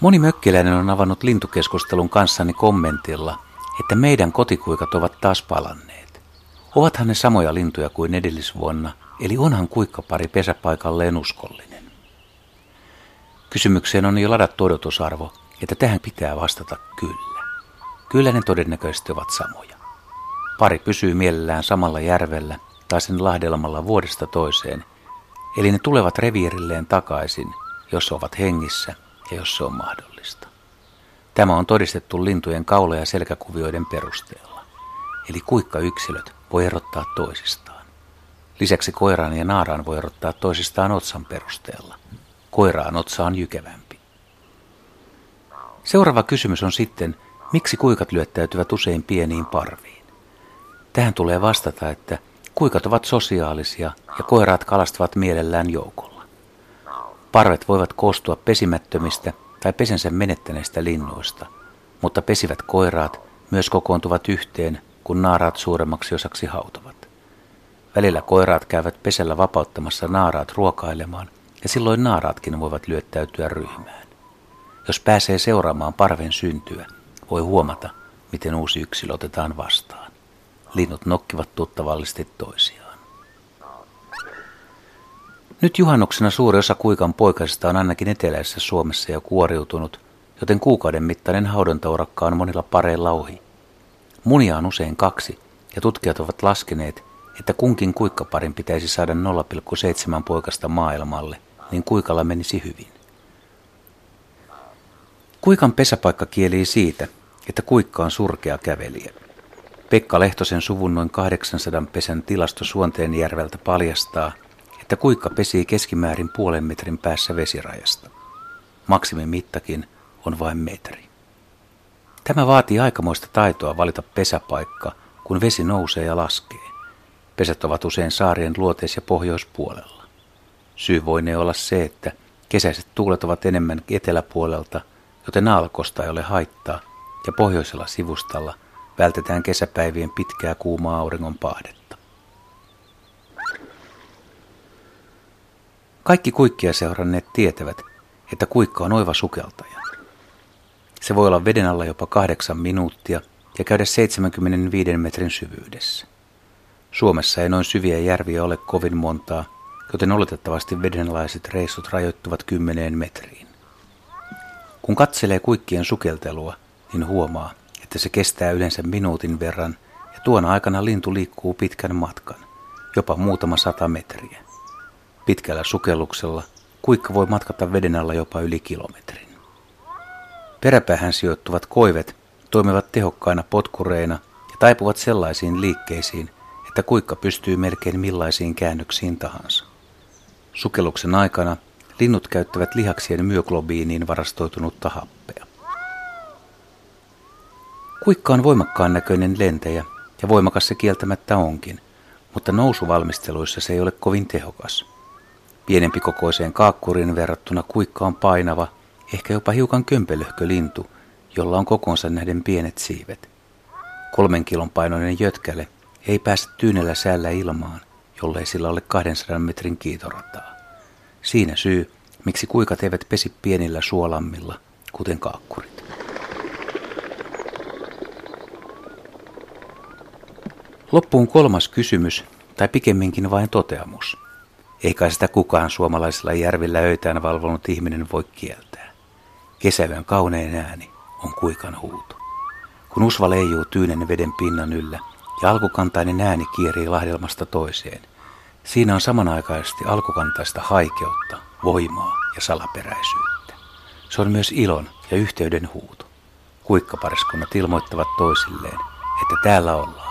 Moni mökkiläinen on avannut lintukeskustelun kanssani kommentilla, että meidän kotikuikat ovat taas palanneet. Ovathan ne samoja lintuja kuin edellisvuonna, eli onhan kuikkapari pesäpaikalleen uskollinen. Kysymykseen on jo ladattu odotusarvo, että tähän pitää vastata kyllä. Kyllä ne todennäköisesti ovat samoja. Pari pysyy mielellään samalla järvellä tai sen lahdelmalla vuodesta toiseen, eli ne tulevat reviirilleen takaisin, jos ovat hengissä ja jos se on mahdollista. Tämä on todistettu lintujen kaula- ja selkäkuvioiden perusteella, eli kuikka yksilöt voi erottaa toisistaan. Lisäksi koiraan ja naaraan voi erottaa toisistaan otsan perusteella. Koiraan otsa on jykevämpi. Seuraava kysymys on sitten, miksi kuikat lyöttäytyvät usein pieniin parviin? Tähän tulee vastata, että kuikat ovat sosiaalisia ja koiraat kalastavat mielellään joukolla. Parvet voivat koostua pesimättömistä tai pesensä menettäneistä linnuista, mutta pesivät koiraat myös kokoontuvat yhteen, kun naaraat suuremmaksi osaksi hautavat. Välillä koiraat käyvät pesällä vapauttamassa naaraat ruokailemaan, ja silloin naaraatkin voivat lyöttäytyä ryhmään. Jos pääsee seuraamaan parven syntyä, voi huomata, miten uusi yksilö otetaan vastaan. Linnut nokkivat tuttavallisesti toisiaan. Nyt juhannuksena suuri osa kuikan poikasista on ainakin eteläisessä Suomessa jo kuoriutunut, joten kuukauden mittainen haudantaurakka on monilla pareilla ohi. Munia on usein kaksi, ja tutkijat ovat laskeneet, että kunkin kuikkaparin pitäisi saada 0,7 poikasta maailmalle, niin kuikalla menisi hyvin. Kuikan pesäpaikka kielii siitä, että kuikka on surkea kävelijä. Pekka Lehtosen suvun noin 800 pesän tilasto Suonteenjärveltä paljastaa, että kuikka pesii keskimäärin puolen metrin päässä vesirajasta. Maksimimittakin on vain metri. Tämä vaatii aikamoista taitoa valita pesäpaikka, kun vesi nousee ja laskee. Pesät ovat usein saarien luoteis- ja pohjoispuolella. Syy voinee olla se, että kesäiset tuulet ovat enemmän eteläpuolelta, joten aalkosta ei ole haittaa, ja pohjoisella sivustalla vältetään kesäpäivien pitkää kuumaa auringon pahdetta. Kaikki kuikkia seuranneet tietävät, että kuikka on oiva sukeltaja. Se voi olla veden alla jopa kahdeksan minuuttia ja käydä 75 metrin syvyydessä. Suomessa ei noin syviä järviä ole kovin montaa, joten oletettavasti vedenlaiset reissut rajoittuvat kymmeneen metriin. Kun katselee kuikkien sukeltelua, niin huomaa, että se kestää yleensä minuutin verran ja tuona aikana lintu liikkuu pitkän matkan, jopa muutama sata metriä. Pitkällä sukelluksella kuikka voi matkata veden alla jopa yli kilometrin. Peräpäähän sijoittuvat koivet toimivat tehokkaina potkureina ja taipuvat sellaisiin liikkeisiin, että kuikka pystyy melkein millaisiin käännöksiin tahansa. Sukelluksen aikana linnut käyttävät lihaksien myoglobiiniin varastoitunutta happea. Kuikka on voimakkaan näköinen lentäjä ja voimakas se kieltämättä onkin, mutta nousuvalmisteluissa se ei ole kovin tehokas. Pienempi kokoiseen kaakkurin verrattuna kuikka on painava, ehkä jopa hiukan kömpelöhkö lintu, jolla on kokonsa nähden pienet siivet. Kolmen kilon painoinen jötkäle ei pääse tyynellä säällä ilmaan, jollei sillä ole 200 metrin kiitorataa. Siinä syy, miksi kuikat eivät pesi pienillä suolammilla, kuten kaakkurit. Loppuun kolmas kysymys, tai pikemminkin vain toteamus. Eikä sitä kukaan suomalaisilla järvillä öitään valvonut ihminen voi kieltää. Kesäyön kaunein ääni on kuikan huuto. Kun usva leijuu tyynen veden pinnan yllä ja alkukantainen ääni kierii lahdelmasta toiseen, siinä on samanaikaisesti alkukantaista haikeutta, voimaa ja salaperäisyyttä. Se on myös ilon ja yhteyden huuto. Kuikkapariskunnat ilmoittavat toisilleen, että täällä ollaan